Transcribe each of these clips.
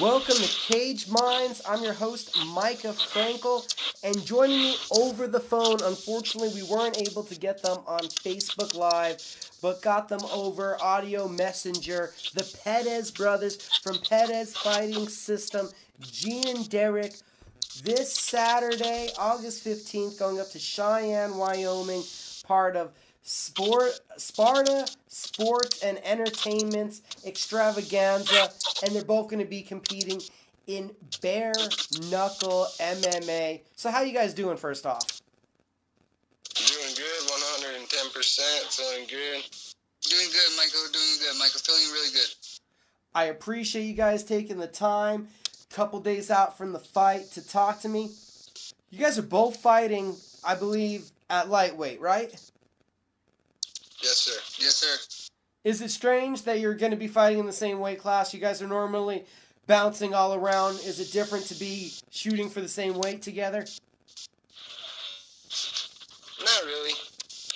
Welcome to Cage Minds. I'm your host, Micah Frankel, and joining me over the phone, unfortunately, we weren't able to get them on Facebook Live, but got them over audio messenger. The Pettis brothers from Pettis Fighting System, Gene and Derek, this Saturday, August 15th, going up to Cheyenne, Wyoming, part of Sport Sparta Sports and Entertainment's Extravaganza, and they're both going to be competing in bare knuckle MMA. So how you guys doing first off? Doing good, 110%, feeling good. Doing good, Michael. Doing good, Michael. Feeling really good. I appreciate you guys taking the time, couple days out from the fight, to talk to me. You guys are both fighting, I believe, at lightweight, right? Yes, sir. Yes, sir. Is it strange that you're going to be fighting in the same weight class? You guys are normally bouncing all around. Is it different to be shooting for the same weight together? Not really.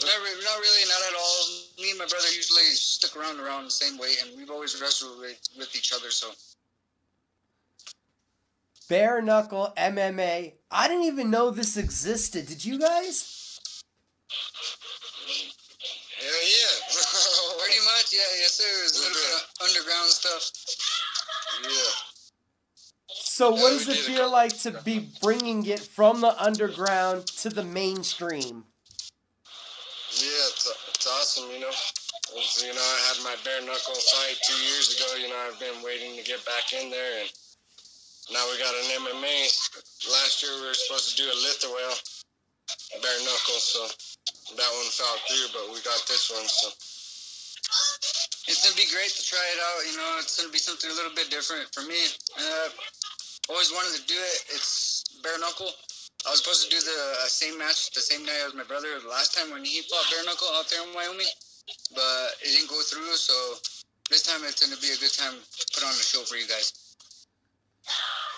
Not, re- not really, not at all. Me and my brother usually stick around around the same weight, and we've always wrestled with, with each other. So Bare knuckle MMA. I didn't even know this existed. Did you guys? Hell yeah. pretty much, yeah, yes, sir. It's a little bit of underground stuff. yeah. So, what Yeah, does it feel like to be bringing it from the underground to the mainstream? Yeah, it's, it's awesome, you know. It's, you know, I had my bare knuckle fight two years ago. You know, I've been waiting to get back in there, and now we got an MMA. Last year we were supposed to do a Lethwei, bare knuckle, so that one fell through, but we got this one, so. It's gonna be great to try it out. You know, it's gonna be something a little bit different for me. Uh, always wanted to do it. It's bare knuckle. I was supposed to do the uh, same match the same night as my brother the last time when he fought bare knuckle out there in Wyoming, but it didn't go through. So this time it's gonna be a good time to put on a show for you guys.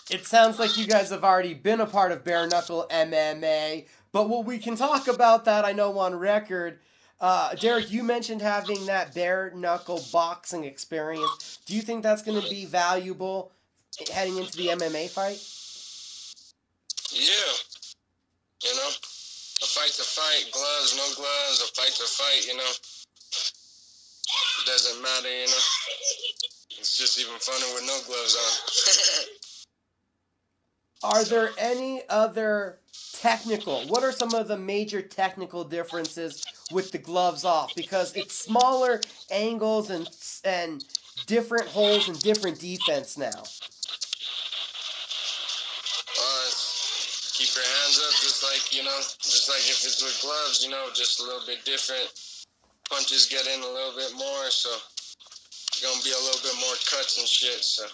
It sounds like you guys have already been a part of bare knuckle MMA, but what we can talk about that I know on record. Uh, Derek, you mentioned having that bare knuckle boxing experience. Do you think that's going to be valuable heading into the MMA fight? Yeah. You know, a fight to fight, gloves, no gloves, a fight to fight, you know. It doesn't matter, you know. It's just even funner with no gloves on. Are there any other technical? What are some of the major technical differences with the gloves off? Because it's smaller angles and and different holes and different defense now. Uh, keep your hands up just like, you know, just like if it's with gloves, you know, just a little bit different. Punches get in a little bit more, so gonna be a little bit more cuts and shit, so.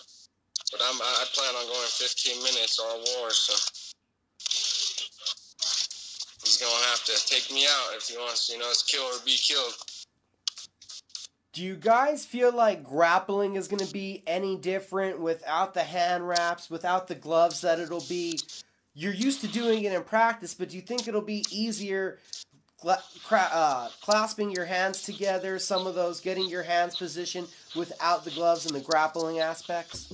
But I'm, I plan on going 15 minutes all war, so. Gonna have to take me out if he wants, to, you know, it's kill or be killed. Do you guys feel like grappling is going to be any different without the hand wraps, without the gloves that it'll be? You're used to doing it in practice, but do you think it'll be easier uh, clasping your hands together, some of those getting your hands positioned without the gloves and the grappling aspects?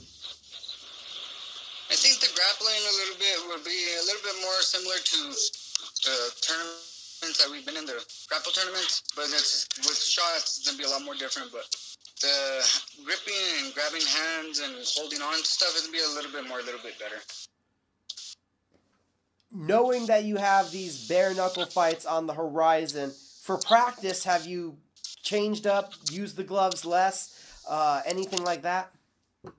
I think the grappling a little bit will be a little bit more similar to the tournaments that we've been in, the grapple tournaments, but it's, with shots, it's gonna be a lot more different. But the gripping and grabbing hands and holding on to stuff is gonna be a little bit more, a little bit better. Knowing that you have these bare knuckle fights on the horizon, for practice, have you changed up, used the gloves less, uh, anything like that? No,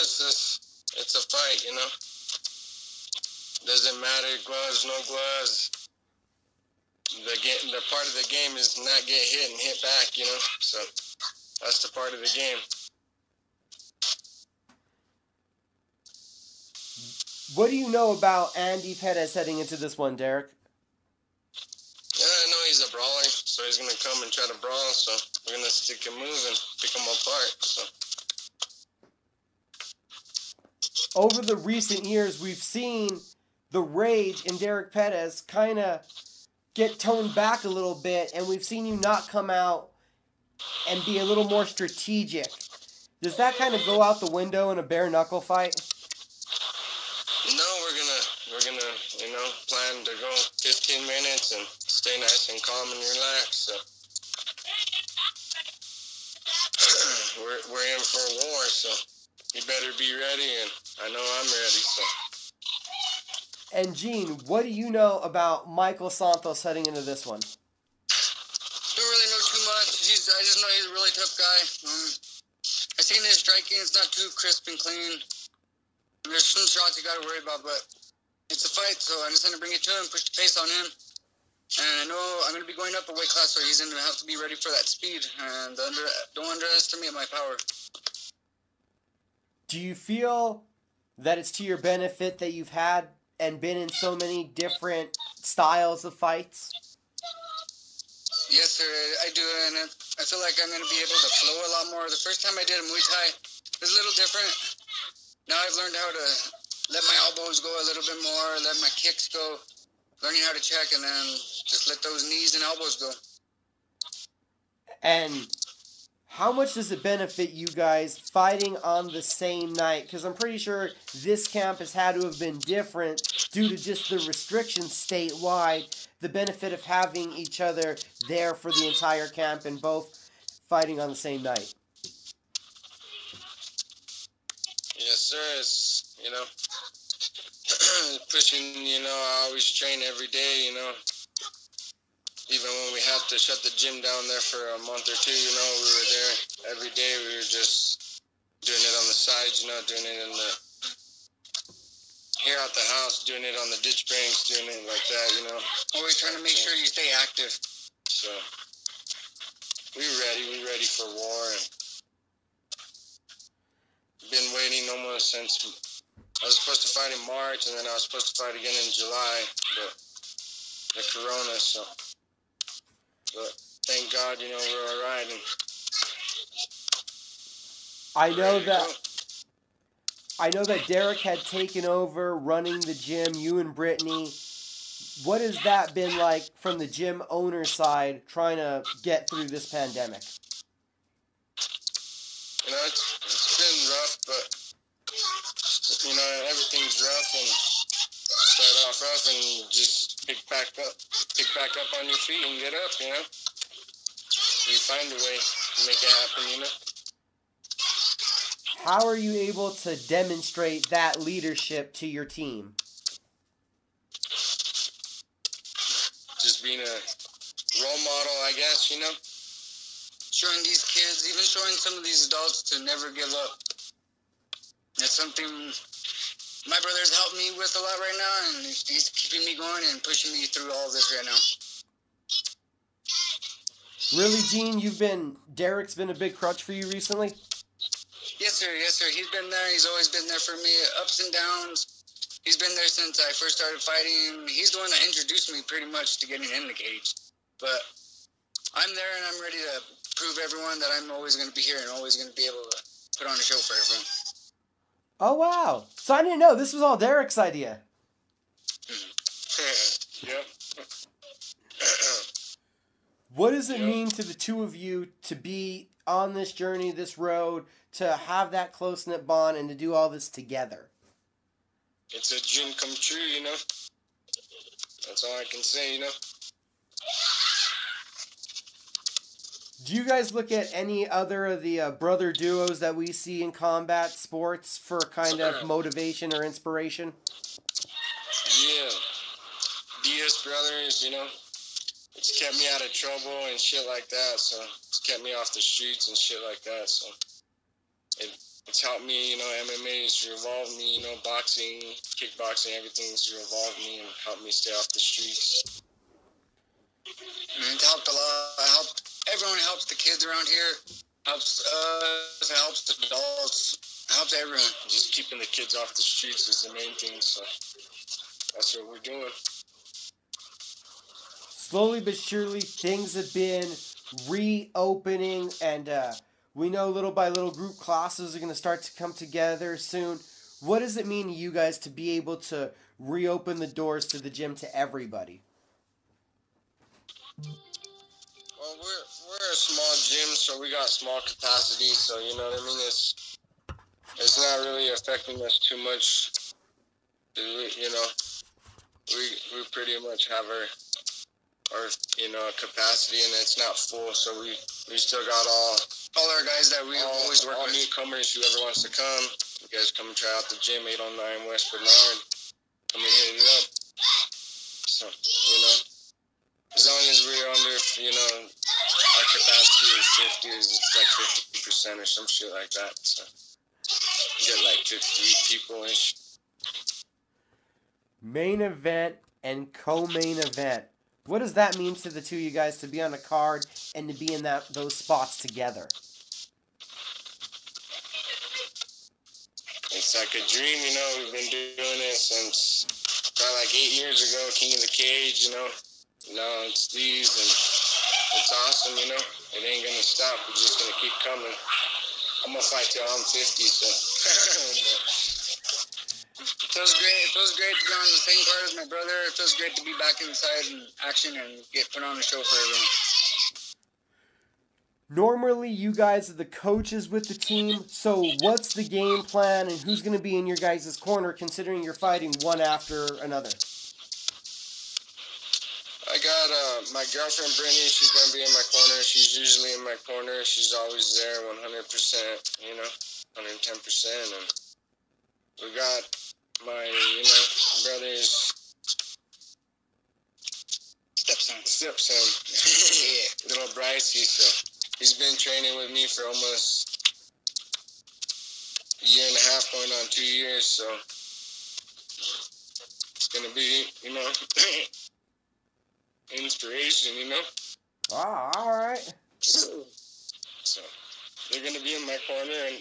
it's just, it's a fight, you know. Doesn't matter, gloves, no gloves. The game, the part of the game is not get hit and hit back, you know. So that's the part of the game. What do you know about Andy Pettis heading into this one, Derek? Yeah, I know he's a brawler, so he's gonna come and try to brawl. So we're gonna stick and move and pick him apart. So Over the recent years, we've seen the rage in Derek Pettis kind of get toned back a little bit, and we've seen you not come out and be a little more strategic. Does that kind of go out the window in a bare knuckle fight? No, we're gonna we're gonna you know plan to go 15 minutes and stay nice and calm and relaxed. So we're we're in for a war, so you better be ready, and I know I'm ready. So And Gene, what do you know about Michael Santos heading into this one? Don't really know too much. He's I just know he's a really tough guy. Um, I seen his striking; it's not too crisp and clean. There's some shots you got to worry about, but it's a fight, so I'm just gonna bring it to him, push the pace on him. And I know I'm gonna be going up a weight class, so he's gonna have to be ready for that speed. And under, don't underestimate my power. Do you feel that it's to your benefit that you've had and been in so many different styles of fights? Yes, sir, I do, and I feel like I'm gonna be able to flow a lot more. The first time I did a Muay Thai, it was a little different. Now I've learned how to let my elbows go a little bit more, let my kicks go, learning how to check, and then just let those knees and elbows go. And how much does it benefit you guys fighting on the same night? Because I'm pretty sure this camp has had to have been different due to just the restrictions statewide. The benefit of having each other there for the entire camp and both fighting on the same night. yes, sir. It's you know pushing. You know, I always train every day. You know, even when we had to shut the gym down there for a month or two, you know, we were there every day. We were just doing it on the sides, you know, doing it in the here at the house, doing it on the ditch banks, doing it like that, you know. Always trying to make sure you stay active. So we ready. We ready for war. And been waiting almost since I was supposed to fight in March, and then I was supposed to fight again in July, but the corona. So, but thank God, you know, we're all right. And I know that go. I know that Derek had taken over running the gym, you and Brittany. What has that been like from the gym owner side trying to get through this pandemic? You know, it's, it's been rough, but you know, everything's rough and start off rough and just pick back up, back up on your feet and get up. You know, you find a way to make it happen. You know. How are you able to demonstrate that leadership to your team? just being a role model, I guess, you know. Showing these kids, even showing some of these adults to never give up. That's something my brother's helped me with a lot right now, and he's keeping me going and pushing me through all this right now. Really, Gene, you've been Derek's been a big crutch for you recently? Yes, sir. Yes, sir. He's been there. He's always been there for me, ups and downs. He's been there since I first started fighting. He's the one that introduced me pretty much to getting in the cage. But I'm there and I'm ready to prove everyone that I'm always going to be here and always going to be able to put on a show for everyone. Oh wow. So I didn't know this was all Derek's idea. yep. What does it Yeah. mean to the two of you to be on this journey, this road, to have that close knit bond and to do all this together? it's a dream come true, you know. That's all I can say, you know. Do you guys look at any other of the uh, brother duos that we see in combat sports for kind of motivation or inspiration? Yeah. Diaz Brothers, you know. It's kept me out of trouble and shit like that, so it's kept me off the streets and shit like that, so it it's helped me, you know, MMA's revolved me, you know, boxing, kickboxing, everything's revolved me and helped me stay off the streets. And it helped a lot. It helped everyone. Helps the kids around here. Helps us. Helps the adults. Helps everyone. Just keeping the kids off the streets is the main thing, so that's what we're doing. Slowly but surely, things have been reopening, and uh, we know little by little group classes are going to start to come together soon. What does it mean to you guys to be able to reopen the doors to the gym to everybody? Well, we're we're a small gym, so we got small capacity. So you know what I mean. It's it's not really affecting us too much. You know, we we pretty much have our our you know capacity, and it's not full. So we we still got all All our guys that we all, always work all with. newcomers, whoever wants to come, you guys come try out the gym, 809 West Bernard. Come and hit it up. So, you know, as long as you know, our capacity is 50, it's like 50% or some shit like that. So, you get like 50 people ish. Main event and co-main event. What does that mean to the two of you guys to be on a card and to be in that those spots together? It's like a dream, you know. We've been doing it since about like eight years ago. King of the Cage, you know. Now it's these, and it's awesome, you know. It ain't gonna stop. We're just gonna keep coming. I'm gonna fight till I'm 50, so. It feels great. It feels great to be on the same card as my brother. It feels great to be back inside and action and get put on a show for everyone. Normally, you guys are the coaches with the team. So, what's the game plan, and who's going to be in your guys' corner, considering you're fighting one after another? I got uh, my girlfriend Brittany. She's gonna be in my corner. She's usually in my corner. She's always there, 100 percent. You know, 110 percent. And we got my, you know, brother's Stepson. stepson, little Brycey. So he's been training with me for almost a year and a half, going on two years. So it's gonna be, you know, inspiration. You know. Ah, all right. So they're gonna be in my corner, and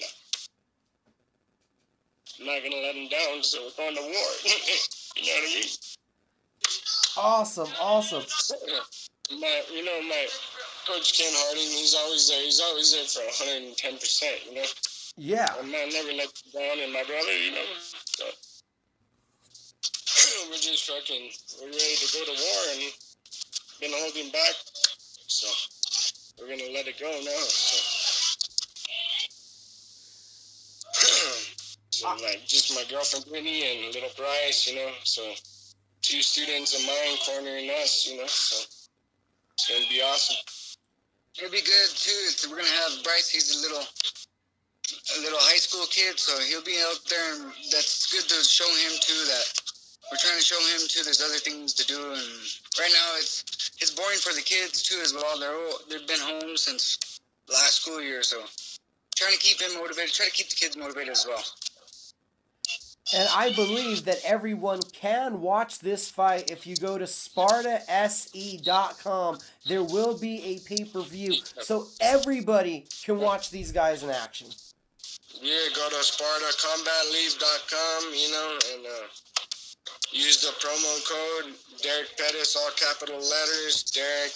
I'm not gonna let them down. So we're going to war. you know what I mean? Awesome, awesome. My, you know, my coach Ken Harding. He's always there. He's always there for 110 percent. You know, Yeah. my man never let down, and my brother. You know, so we're just fucking. We're ready to go to war, and been holding back. So we're gonna let it go now. So, so ah. like just my girlfriend Brittany and little Bryce, you know. So two students of mine cornering us, you know. So it's gonna be awesome. It'll be good too. We're gonna have Bryce. He's a little, a little high school kid, so he'll be out there, and that's good to show him too that we're trying to show him too. There's other things to do, and right now it's it's boring for the kids too as well. They're all, they've been home since last school year, so trying to keep him motivated. Try to keep the kids motivated as well. And I believe that everyone can watch this fight if you go to SpartaSE.com. There will be a pay per view. So everybody can watch these guys in action. Yeah, go to SpartaCombatLeague.com, you know, and uh, use the promo code Derek Pettis, all capital letters, Derek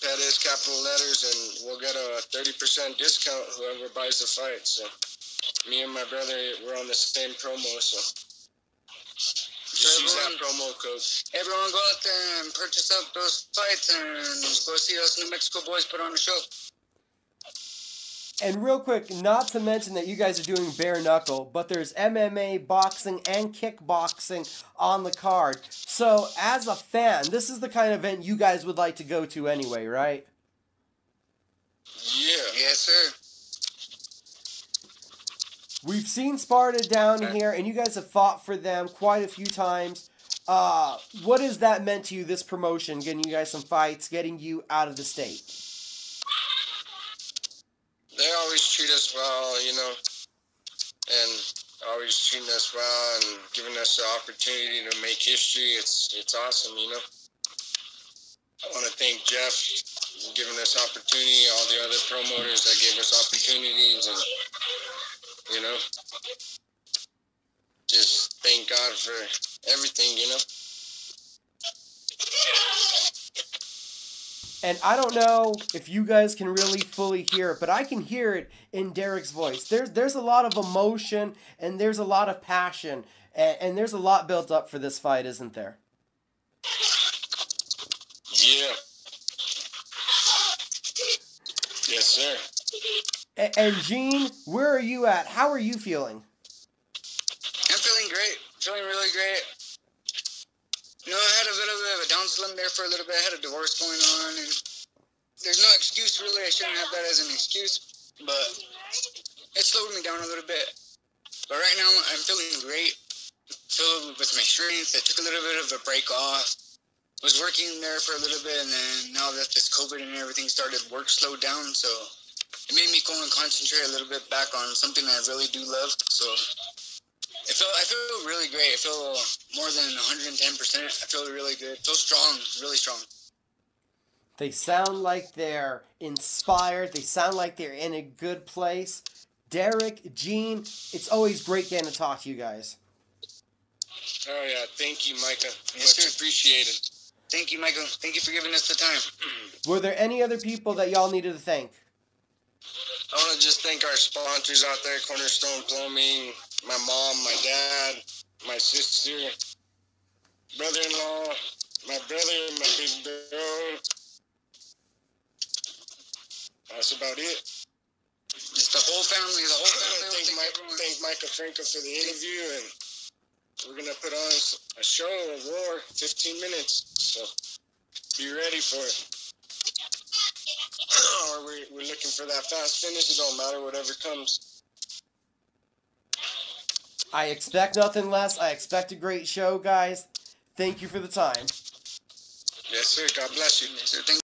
Pettis, capital letters, and we'll get a 30% discount whoever buys the fight. So me and my brother, we're on the same promo, so just use that promo code. Everyone go out there and purchase up those fights and go see us New Mexico boys put on a show. And real quick, not to mention that you guys are doing bare knuckle, but there's MMA, boxing, and kickboxing on the card. So, as a fan, this is the kind of event you guys would like to go to anyway, right? Yeah. Yes, sir. We've seen Sparta down here, and you guys have fought for them quite a few times. Uh, what has that meant to you, this promotion, getting you guys some fights, getting you out of the state? They always treat us well, you know, and always treating us well and giving us the opportunity to make history. It's it's awesome, you know. I want to thank Jeff for giving us opportunity, all the other promoters that gave us opportunities, and you know, just thank God for everything, you know. And I don't know if you guys can really fully hear it, but I can hear it in Derek's voice. There's there's a lot of emotion and there's a lot of passion and, and there's a lot built up for this fight, isn't there? Yeah. Yes, sir. A- and Gene, where are you at? How are you feeling? I'm feeling great. Feeling really great. Had a little bit of a down slump there for a little bit. I had a divorce going on, and there's no excuse really. I shouldn't have that as an excuse, but it slowed me down a little bit. But right now, I'm feeling great. Filled with my strength. I took a little bit of a break off. Was working there for a little bit, and then now that this COVID and everything started, work slowed down. So it made me go and concentrate a little bit back on something I really do love. So I feel I feel really great. I feel more than 110 percent. I feel really good. feel strong, really strong. They sound like they're inspired. They sound like they're in a good place. Derek, Gene, it's always great getting to talk to you guys. Oh yeah, thank you, Micah. Yes, Much sir. appreciated. Thank you, Michael. Thank you for giving us the time. Were there any other people that y'all needed to thank? I want to just thank our sponsors out there, Cornerstone Plumbing, my mom, my dad, my sister, brother-in-law, my brother, my big bro. That's about it. Just the whole family, the whole family. thank, Thank Mike, thank Micah Franco for the interview, and we're gonna put on a show, a war, 15 minutes. So be ready for it. or we're, we're looking for that fast finish. It don't matter, whatever comes. I expect nothing less. I expect a great show, guys. Thank you for the time. Yes, sir. God bless you.